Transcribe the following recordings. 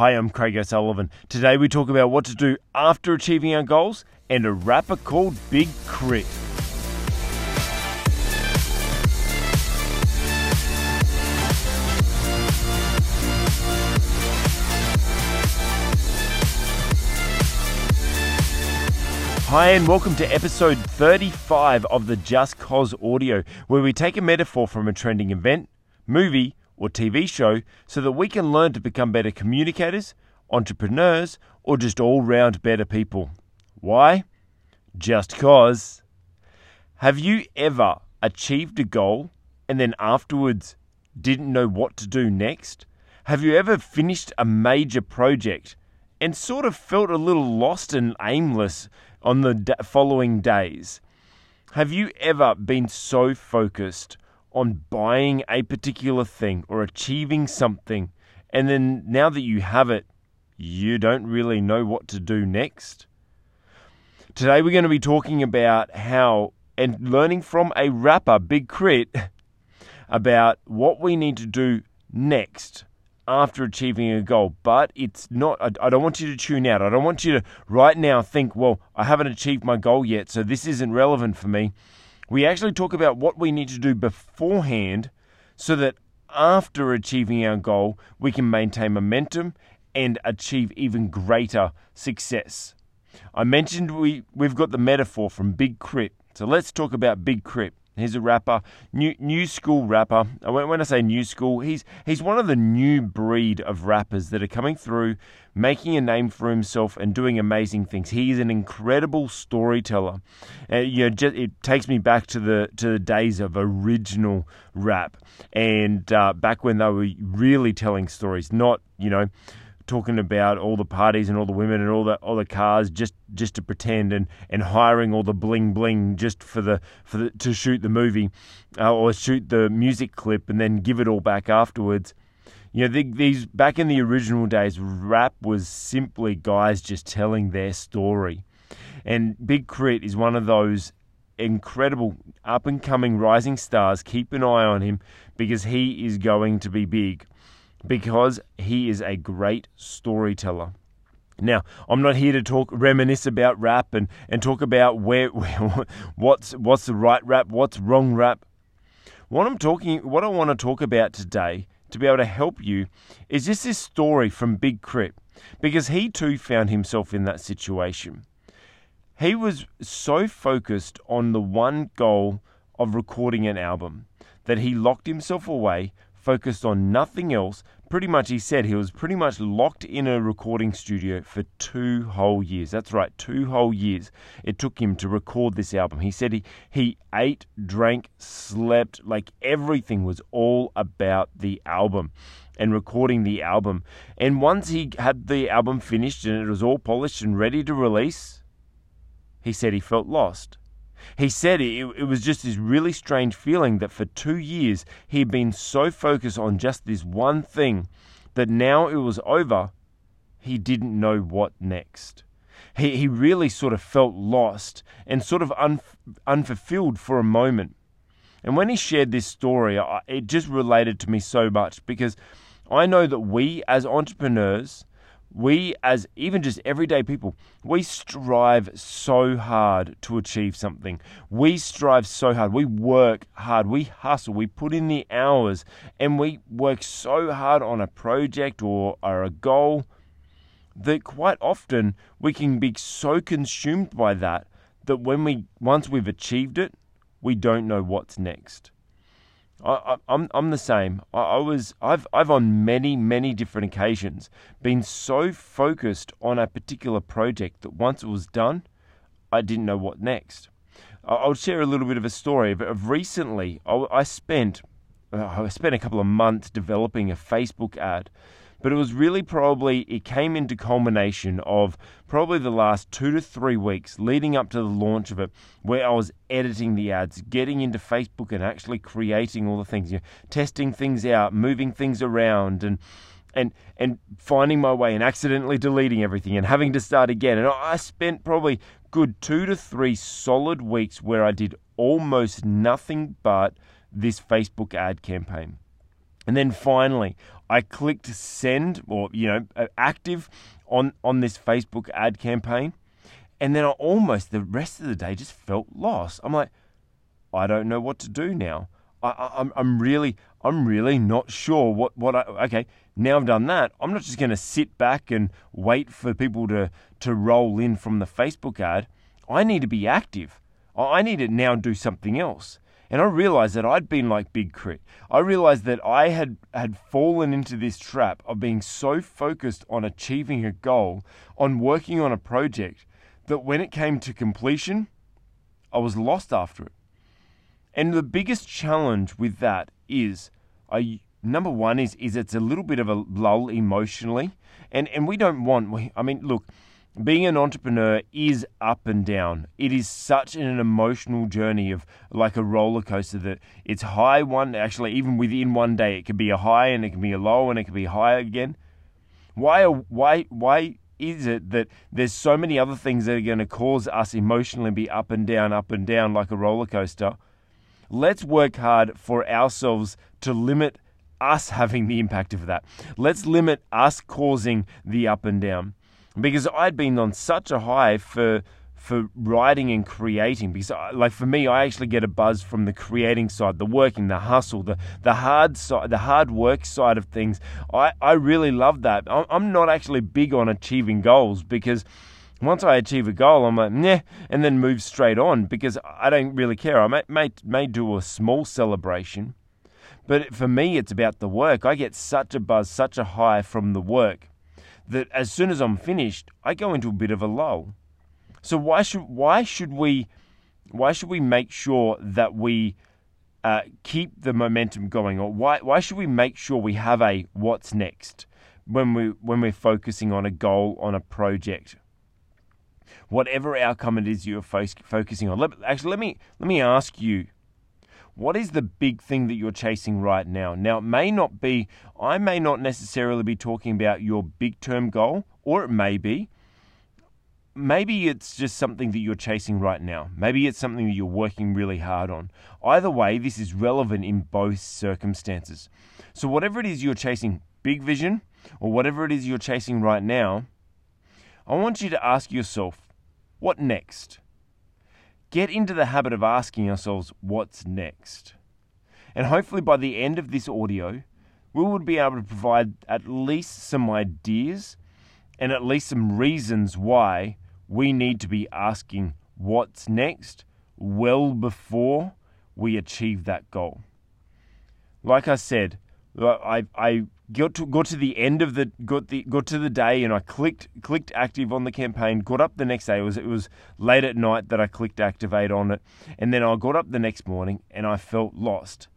Hi, I'm Craig O'Sullivan. Today we talk about what to do after achieving our goals and a rapper called Big K.R.I.T. Hi, and welcome to episode 35 of the justCOS audio, where we take a metaphor from a trending event, movie, or TV show so that we can learn to become better communicators, entrepreneurs, or just all round better people. Why? Just cause. Have you ever achieved a goal and then afterwards didn't know what to do next? Have you ever finished a major project and sort of felt a little lost and aimless on the following days? Have you ever been so focused on buying a particular thing or achieving something, and then now that you have it, you don't really know what to do next? Today, we're going to be talking about how and learning from a rapper, Big K.R.I.T., about what we need to do next after achieving a goal. But it's not, I, don't want you to tune out. I don't want you to right now think, well, I haven't achieved my goal yet, so this isn't relevant for me. We actually talk about what we need to do beforehand so that after achieving our goal, we can maintain momentum and achieve even greater success. I mentioned we, we've got the metaphor from Big K.R.I.T. So let's talk about Big K.R.I.T. He's a rapper, new new school rapper. When I say new school, he's he's one of the new breed of rappers that are coming through, making a name for himself and doing amazing things. He is an incredible storyteller. Uh, you know, just, it takes me back to the to the days of original rap and uh, back when they were really telling stories, not you know talking about all the parties and all the women and all the all the cars just just to pretend and and hiring all the bling bling just for the for the, to shoot the movie uh, or shoot the music clip and then give it all back afterwards. You know, the, these back in the original days, rap was simply guys just telling their story, and Big K.R.I.T. is one of those incredible up and coming rising stars. Keep an eye on him because he is going to be big because he is a great storyteller. Now, I'm not here to talk reminisce about rap and, and talk about where, where what's what's the right rap, what's wrong rap. What I'm talking what I want to talk about today to be able to help you is just this story from Big K.R.I.T. because he too found himself in that situation. He was so focused on the one goal of recording an album that he locked himself away focused on nothing else. Pretty much, he said he was pretty much locked in a recording studio for two whole years. That's right, two whole years it took him to record this album. He said he, he ate, drank, slept, like everything was all about the album and recording the album. And once he had the album finished and it was all polished and ready to release, he said he felt lost. He said it, it was just this really strange feeling that for two years he had been so focused on just this one thing that now it was over, he didn't know what next. He, he really sort of felt lost and sort of un, unfulfilled for a moment. And when he shared this story, it just related to me so much because I know that we as entrepreneurs, we as even just everyday people we strive so hard to achieve something. We strive so hard. We work hard. We hustle. We put in the hours. And we work so hard on a project or, or a goal that quite often we can be so consumed by that that when we once we've achieved it we don't know what's next I, I'm I'm the same. I, I, was I've I've on many many different occasions been so focused on a particular project that once it was done, I didn't know what next. I'll share a little bit of a story of recently. I, I spent uh, I spent a couple of months developing a Facebook ad but it was really probably, it came into culmination of probably the last two to three weeks leading up to the launch of it, where I was editing the ads, getting into Facebook and actually creating all the things, you know, testing things out, moving things around, and and and finding my way and accidentally deleting everything and having to start again. And I spent probably good two to three solid weeks where I did almost nothing but this Facebook ad campaign. And then finally, I clicked send or, you know, uh, active on, on this Facebook ad campaign. And then I almost, the rest of the day, just felt lost. I'm like, I don't know what to do now. I, I'm, I'm really, I'm really not sure what, what I, okay, now I've done that. I'm not just going to sit back and wait for people to, to roll in from the Facebook ad. I need to be active. I need to now do something else. And I realized that I'd been like Big K.R.I.T. I realized that I had, had fallen into this trap of being so focused on achieving a goal, on working on a project, that when it came to completion, I was lost after it. And the biggest challenge with that is I number one is is it's a little bit of a lull emotionally. And and we don't want we, I mean, look, being an entrepreneur is up and down. It is such an emotional journey of like a roller coaster that it's high one actually even within one day it can be a high and it can be a low and it can be high again. Why why why is it that there's so many other things that are going to cause us emotionally be up and down up and down like a roller coaster? Let's work hard for ourselves to limit us having the impact of that. Let's limit us causing the up and down because I'd been on such a high for for writing and creating because like for me I actually get a buzz from the creating side the working the hustle the the hard side the hard work side of things I I really love that I'm not actually big on achieving goals because once I achieve a goal, I'm like, nah, and then move straight on because I don't really care. I may, may, may do a small celebration, but for me, it's about the work. I get such a buzz, such a high from the work that as soon as I'm finished, I go into a bit of a lull. So why should why should we why should we make sure that we uh, keep the momentum going, or why why should we make sure we have a what's next when we when we're focusing on a goal on a project? Whatever outcome it is you're fo- focusing on. Let, actually, let me let me ask you what is the big thing that you're chasing right now? Now, it may not be, I may not necessarily be talking about your big term goal, or it may be. Maybe it's just something that you're chasing right now. Maybe it's something that you're working really hard on. Either way, this is relevant in both circumstances. So, whatever it is you're chasing, big vision, or whatever it is you're chasing right now, I want you to ask yourself, what next? Get into the habit of asking ourselves, what's next? And hopefully, by the end of this audio, we would be able to provide at least some ideas and at least some reasons why we need to be asking what's next well before we achieve that goal. Like I said, I, I got to got to the end of the got the got to the day and I clicked clicked active on the campaign. Got up the next day. It was it was late at night that I clicked activate on it, and then I got up the next morning and I felt lost.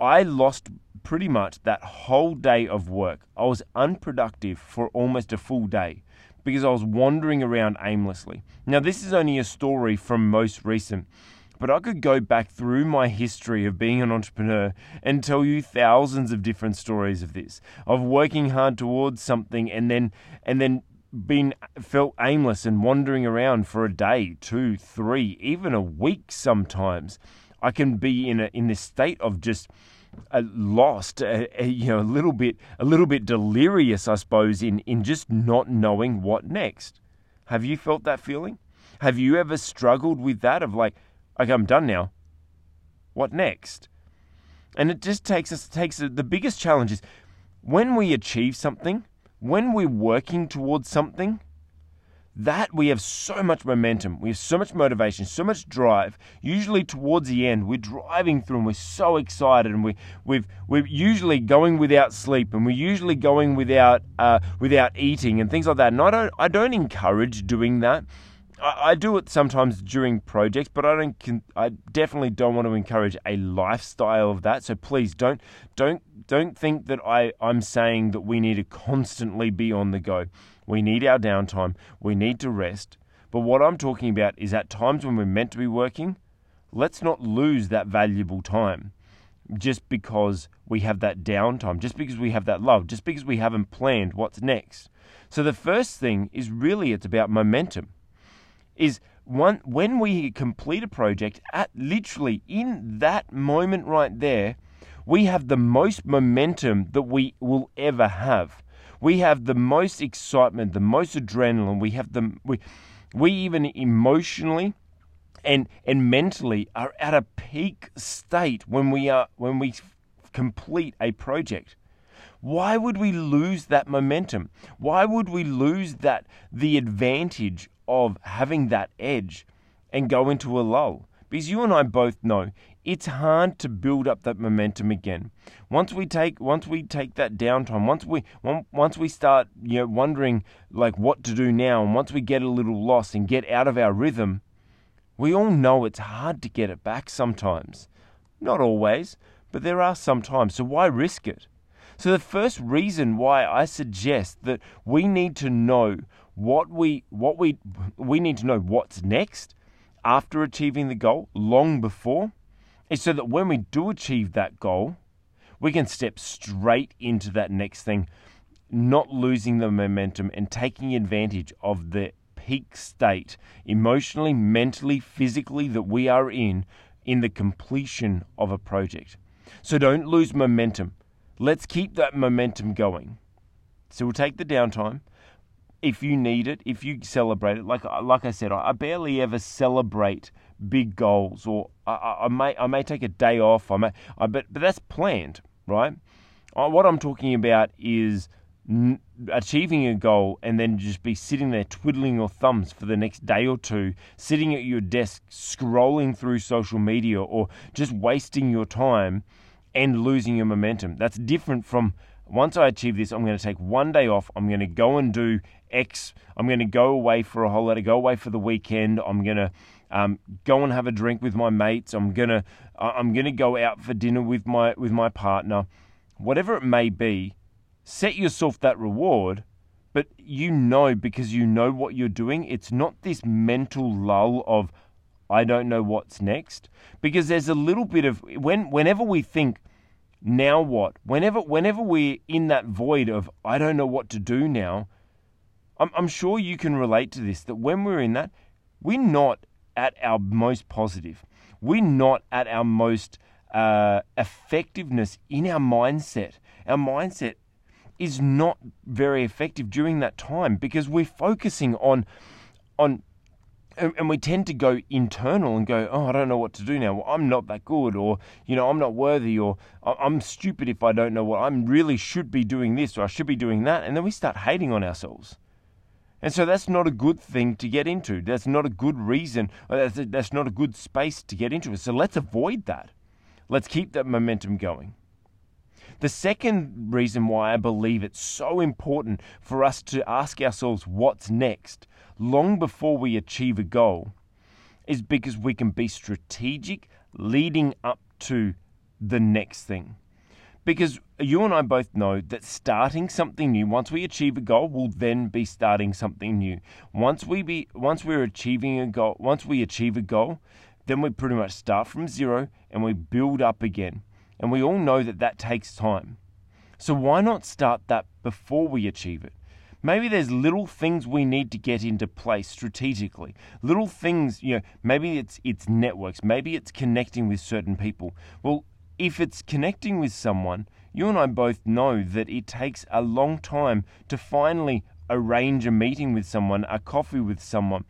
I lost pretty much that whole day of work. I was unproductive for almost a full day because I was wandering around aimlessly. Now this is only a story from most recent but I could go back through my history of being an entrepreneur and tell you thousands of different stories of this, of working hard towards something and then and then being felt aimless and wandering around for a day, two, three, even a week sometimes. I can be in a in this state of just uh, lost, uh, uh, you know, a little bit, a little bit delirious, I suppose, in in just not knowing what next. Have you felt that feeling? Have you ever struggled with that of like, okay, I'm done now. What next? And it just takes us takes the biggest challenge is when we achieve something, when we're working towards something, that we have so much momentum, we have so much motivation, so much drive. Usually towards the end, we're driving through and we're so excited, and we we've we're usually going without sleep, and we're usually going without uh, without eating and things like that. And I don't I don't encourage doing that. I, I do it sometimes during projects, but I don't. I definitely don't want to encourage a lifestyle of that. So please don't don't don't think that I I'm saying that we need to constantly be on the go. We need our downtime. We need to rest. But what I'm talking about is at times when we're meant to be working, let's not lose that valuable time just because we have that downtime, just because we have that love, just because we haven't planned what's next. So the first thing is really it's about momentum is one when we complete a project at literally in that moment right there we have the most momentum that we will ever have. We have the most excitement, the most adrenaline. We have the we, we even emotionally and and mentally are at a peak state when we are when we complete a project. Why would we lose that momentum? Why would we lose that the advantage of having that edge and go into a lull? Because you and I both know it's hard to build up that momentum again. Once we take once we take that downtime, once we once we start you know wondering like what to do now, and once we get a little lost and get out of our rhythm, we all know it's hard to get it back sometimes. Not always, but there are some times. So why risk it? So the first reason why I suggest that we need to know what we what we we need to know what's next after achieving the goal long before is so that when we do achieve that goal, we can step straight into that next thing, not losing the momentum and taking advantage of the peak state, emotionally, mentally, physically, that we are in in the completion of a project. So don't lose momentum. Let's keep that momentum going. So we'll take the downtime. If you need it, if you celebrate it, like like I said, I barely ever celebrate big goals, or I, I may I may take a day off. I may, I, but but that's planned, right? Uh, what I'm talking about is n- achieving a goal and then just be sitting there twiddling your thumbs for the next day or two, sitting at your desk scrolling through social media, or just wasting your time and losing your momentum. That's different from once I achieve this, I'm going to take one day off. I'm going to go and do X. I'm going to go away for a holiday, go away for the weekend. I'm going to um, go and have a drink with my mates. I'm gonna I'm gonna go out for dinner with my with my partner, whatever it may be. Set yourself that reward, but you know because you know what you're doing. It's not this mental lull of I don't know what's next because there's a little bit of when whenever we think now what whenever whenever we're in that void of I don't know what to do now. I'm, I'm sure you can relate to this that when we're in that, we're not at our most positive. We're not at our most uh, effectiveness in our mindset. Our mindset is not very effective during that time because we're focusing on on and, we tend to go internal and go, oh, I don't know what to do now. Well, I'm not that good, or you know, I'm not worthy, or I'm stupid if I don't know what I'm really should be doing this or I should be doing that, and then we start hating on ourselves. And so that's not a good thing to get into. That's not a good reason. That's, that's not a good space to get into. So let's avoid that. Let's keep that momentum going. The second reason why I believe it's so important for us to ask ourselves what's next long before we achieve a goal is because we can be strategic leading up to the next thing. Because you and I both know that starting something new, once we achieve a goal, will then be starting something new. Once we be once we're achieving a goal, once we achieve a goal, then we pretty much start from zero and we build up again. And we all know that that takes time. So why not start that before we achieve it? Maybe there's little things we need to get into place strategically. Little things, you know, maybe it's it's networks, maybe it's connecting with certain people. Well, if it's connecting with someone, you and I both know that it takes a long time to finally arrange a meeting with someone, a coffee with someone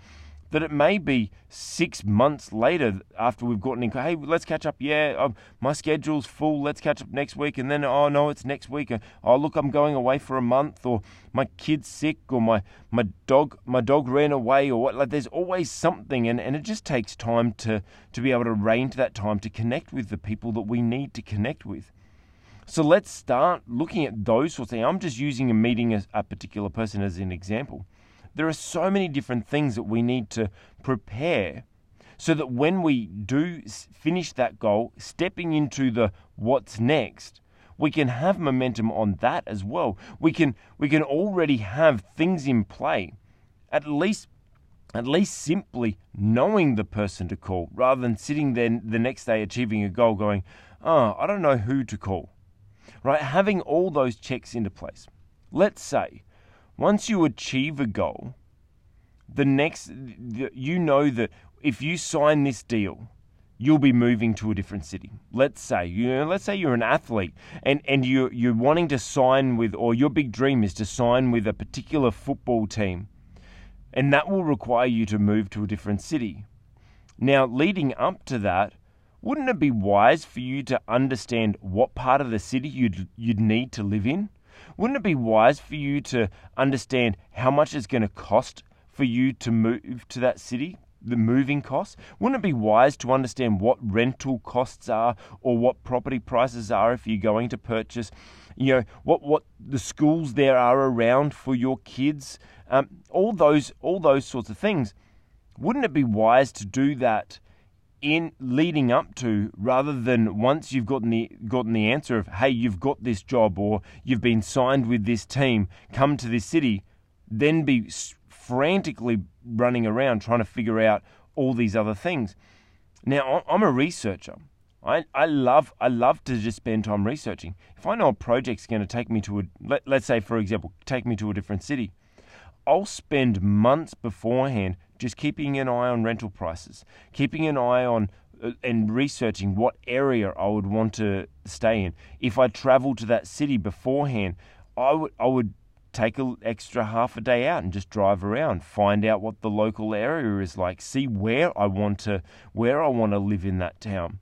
that it may be six months later after we've gotten in. Hey, let's catch up. Yeah, um, my schedule's full. Let's catch up next week. And then, oh no, it's next week. Oh look, I'm going away for a month, or my kid's sick, or my my dog my dog ran away, or what. Like, there's always something, and, and it just takes time to to be able to arrange that time to connect with the people that we need to connect with. So let's start looking at those sorts of things. I'm just using a meeting a particular person as an example. There are so many different things that we need to prepare so that when we do finish that goal, stepping into the what's next, we can have momentum on that as well. We can we can already have things in play. At least at least simply knowing the person to call rather than sitting there the next day achieving a goal going, "Oh, I don't know who to call." Right? Having all those checks into place. Let's say once you achieve a goal, the next, you know that if you sign this deal, you'll be moving to a different city. Let's say you know, let's say you're an athlete and and you you're wanting to sign with or your big dream is to sign with a particular football team. And that will require you to move to a different city. Now, leading up to that, wouldn't it be wise for you to understand what part of the city you'd you'd need to live in? Wouldn't it be wise for you to understand how much it's going to cost for you to move to that city? The moving costs? Wouldn't it be wise to understand what rental costs are or what property prices are if you're going to purchase? You know, what, what the schools there are around for your kids? Um, all those all those sorts of things. Wouldn't it be wise to do that in leading up to rather than once you've gotten the gotten the answer of hey you've got this job or you've been signed with this team come to this city then be frantically running around trying to figure out all these other things. Now i'm a researcher. I, I love I love to just spend time researching. If i know a project's going to take me to a let, let's say for example take me to a different city I'll spend months beforehand just keeping an eye on rental prices, keeping an eye on uh, and researching what area I would want to stay in. If I travel to that city beforehand, I would I would take an extra half a day out and just drive around, find out what the local area is like, see where I want to where I want to live in that town.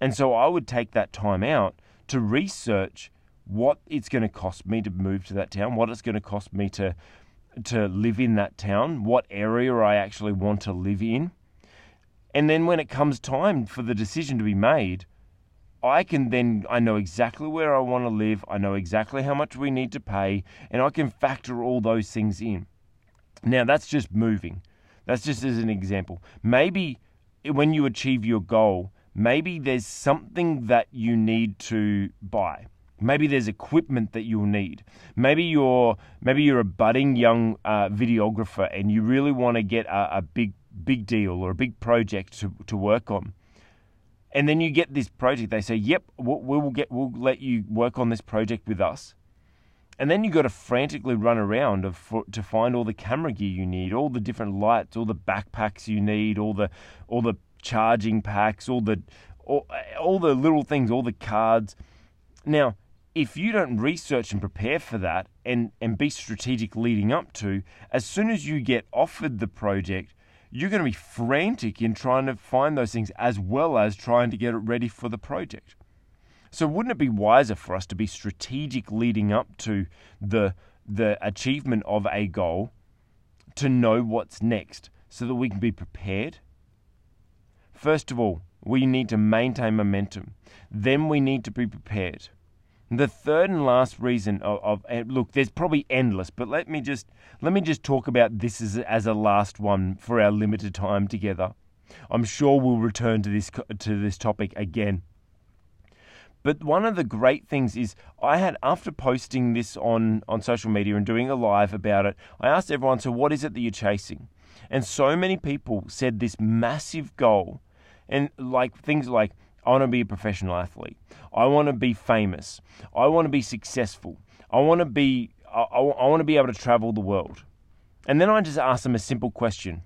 And so I would take that time out to research what it's going to cost me to move to that town, what it's going to cost me to to live in that town, what area I actually want to live in. And then when it comes time for the decision to be made, I can then, I know exactly where I want to live, I know exactly how much we need to pay, and I can factor all those things in. Now, that's just moving. That's just as an example. Maybe when you achieve your goal, maybe there's something that you need to buy. Maybe there's equipment that you'll need. Maybe you're maybe you're a budding young uh, videographer and you really want to get a, a big big deal or a big project to, to work on. And then you get this project. They say, "Yep, we'll, get we'll let you work on this project with us." And then you've got to frantically run around to find all the camera gear you need, all the different lights, all the backpacks you need, all the all the charging packs, all the all, all the little things, all the cards. Now, if you don't research and prepare for that and, and be strategic leading up to, as soon as you get offered the project, you're going to be frantic in trying to find those things as well as trying to get it ready for the project. So wouldn't it be wiser for us to be strategic leading up to the the achievement of a goal to know what's next so that we can be prepared? First of all, we need to maintain momentum. Then we need to be prepared. The third and last reason of, of, look, there's probably endless, but let me just let me just talk about this as, as a last one for our limited time together. I'm sure we'll return to this to this topic again. But one of the great things is I had after posting this on on social media and doing a live about it, I asked everyone, so what is it that you're chasing? And so many people said this massive goal and like things like I want to be a professional athlete. I want to be famous. I want to be successful. I want to be I, I, I want to be able to travel the world. And then I just ask them a simple question.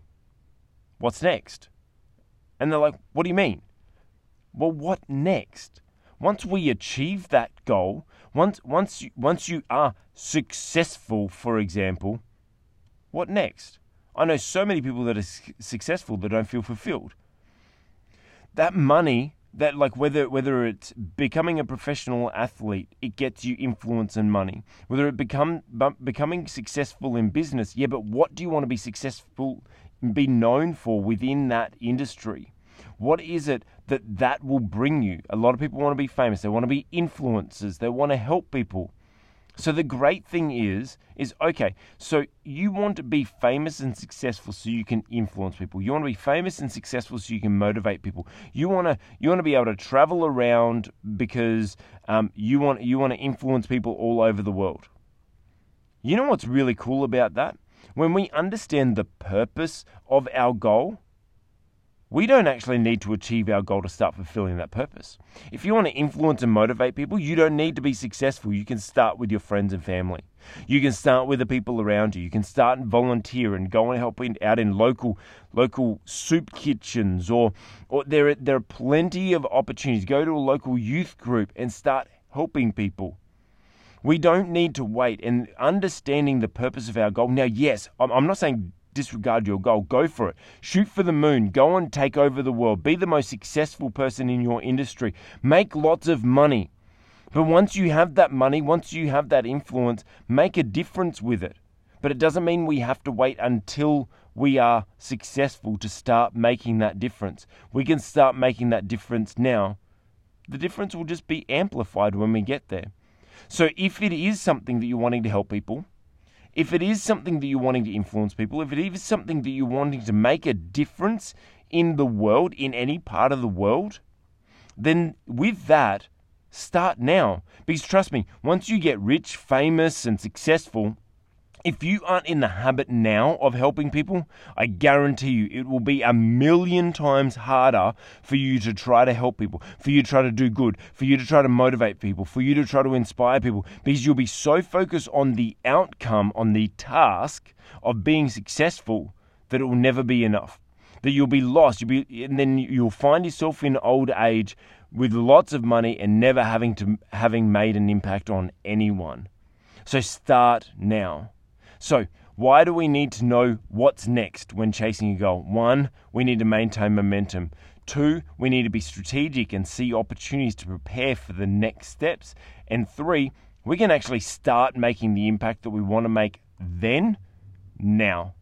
What's next? And they're like, "What do you mean?" Well, what next? Once we achieve that goal, once once you, once you are successful, for example, what next? I know so many people that are successful that don't feel fulfilled. That money that like whether whether it's becoming a professional athlete, it gets you influence and money. Whether it become becoming successful in business, yeah, but what do you want to be successful, be known for within that industry? What is it that that will bring you? A lot of people want to be famous. They want to be influencers. They want to help people. So the great thing is, is okay. So you want to be famous and successful so you can influence people. You want to be famous and successful so you can motivate people. You want to you want to be able to travel around because um, you want you want to influence people all over the world. You know what's really cool about that? When we understand the purpose of our goal, we don't actually need to achieve our goal to start fulfilling that purpose. If you want to influence and motivate people, you don't need to be successful. You can start with your friends and family. You can start with the people around you. You can start and volunteer and go and help out in local local soup kitchens or or there are, there are plenty of opportunities. Go to a local youth group and start helping people. We don't need to wait and understanding the purpose of our goal. Now, yes, I'm not saying disregard your goal. Go for it. Shoot for the moon. Go and take over the world. Be the most successful person in your industry. Make lots of money. But once you have that money, once you have that influence, make a difference with it. But it doesn't mean we have to wait until we are successful to start making that difference. We can start making that difference now. The difference will just be amplified when we get there. So if it is something that you're wanting to help people, if it is something that you're wanting to influence people, if it is something that you're wanting to make a difference in the world, in any part of the world, then with that, start now. Because trust me, once you get rich, famous, and successful, if you aren't in the habit now of helping people, I guarantee you it will be a million times harder for you to try to help people, for you to try to do good, for you to try to motivate people, for you to try to inspire people, because you'll be so focused on the outcome, on the task of being successful, that it will never be enough. That you'll be lost, you'll be, and then you'll find yourself in old age with lots of money and never having to having made an impact on anyone. So start now. So, why do we need to know what's next when chasing a goal? One, we need to maintain momentum. Two, we need to be strategic and see opportunities to prepare for the next steps. And three, we can actually start making the impact that we want to make then, now.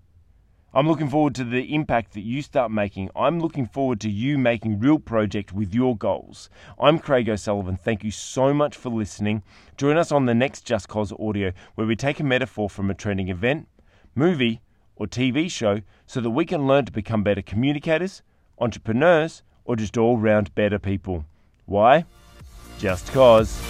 I'm looking forward to the impact that you start making. I'm looking forward to you making real project with your goals. I'm Craig O'Sullivan. Thank you so much for listening. Join us on the next justCOS audio where we take a metaphor from a trending event, movie, or TV show so that we can learn to become better communicators, entrepreneurs, or just all round better people. Why? Just cause.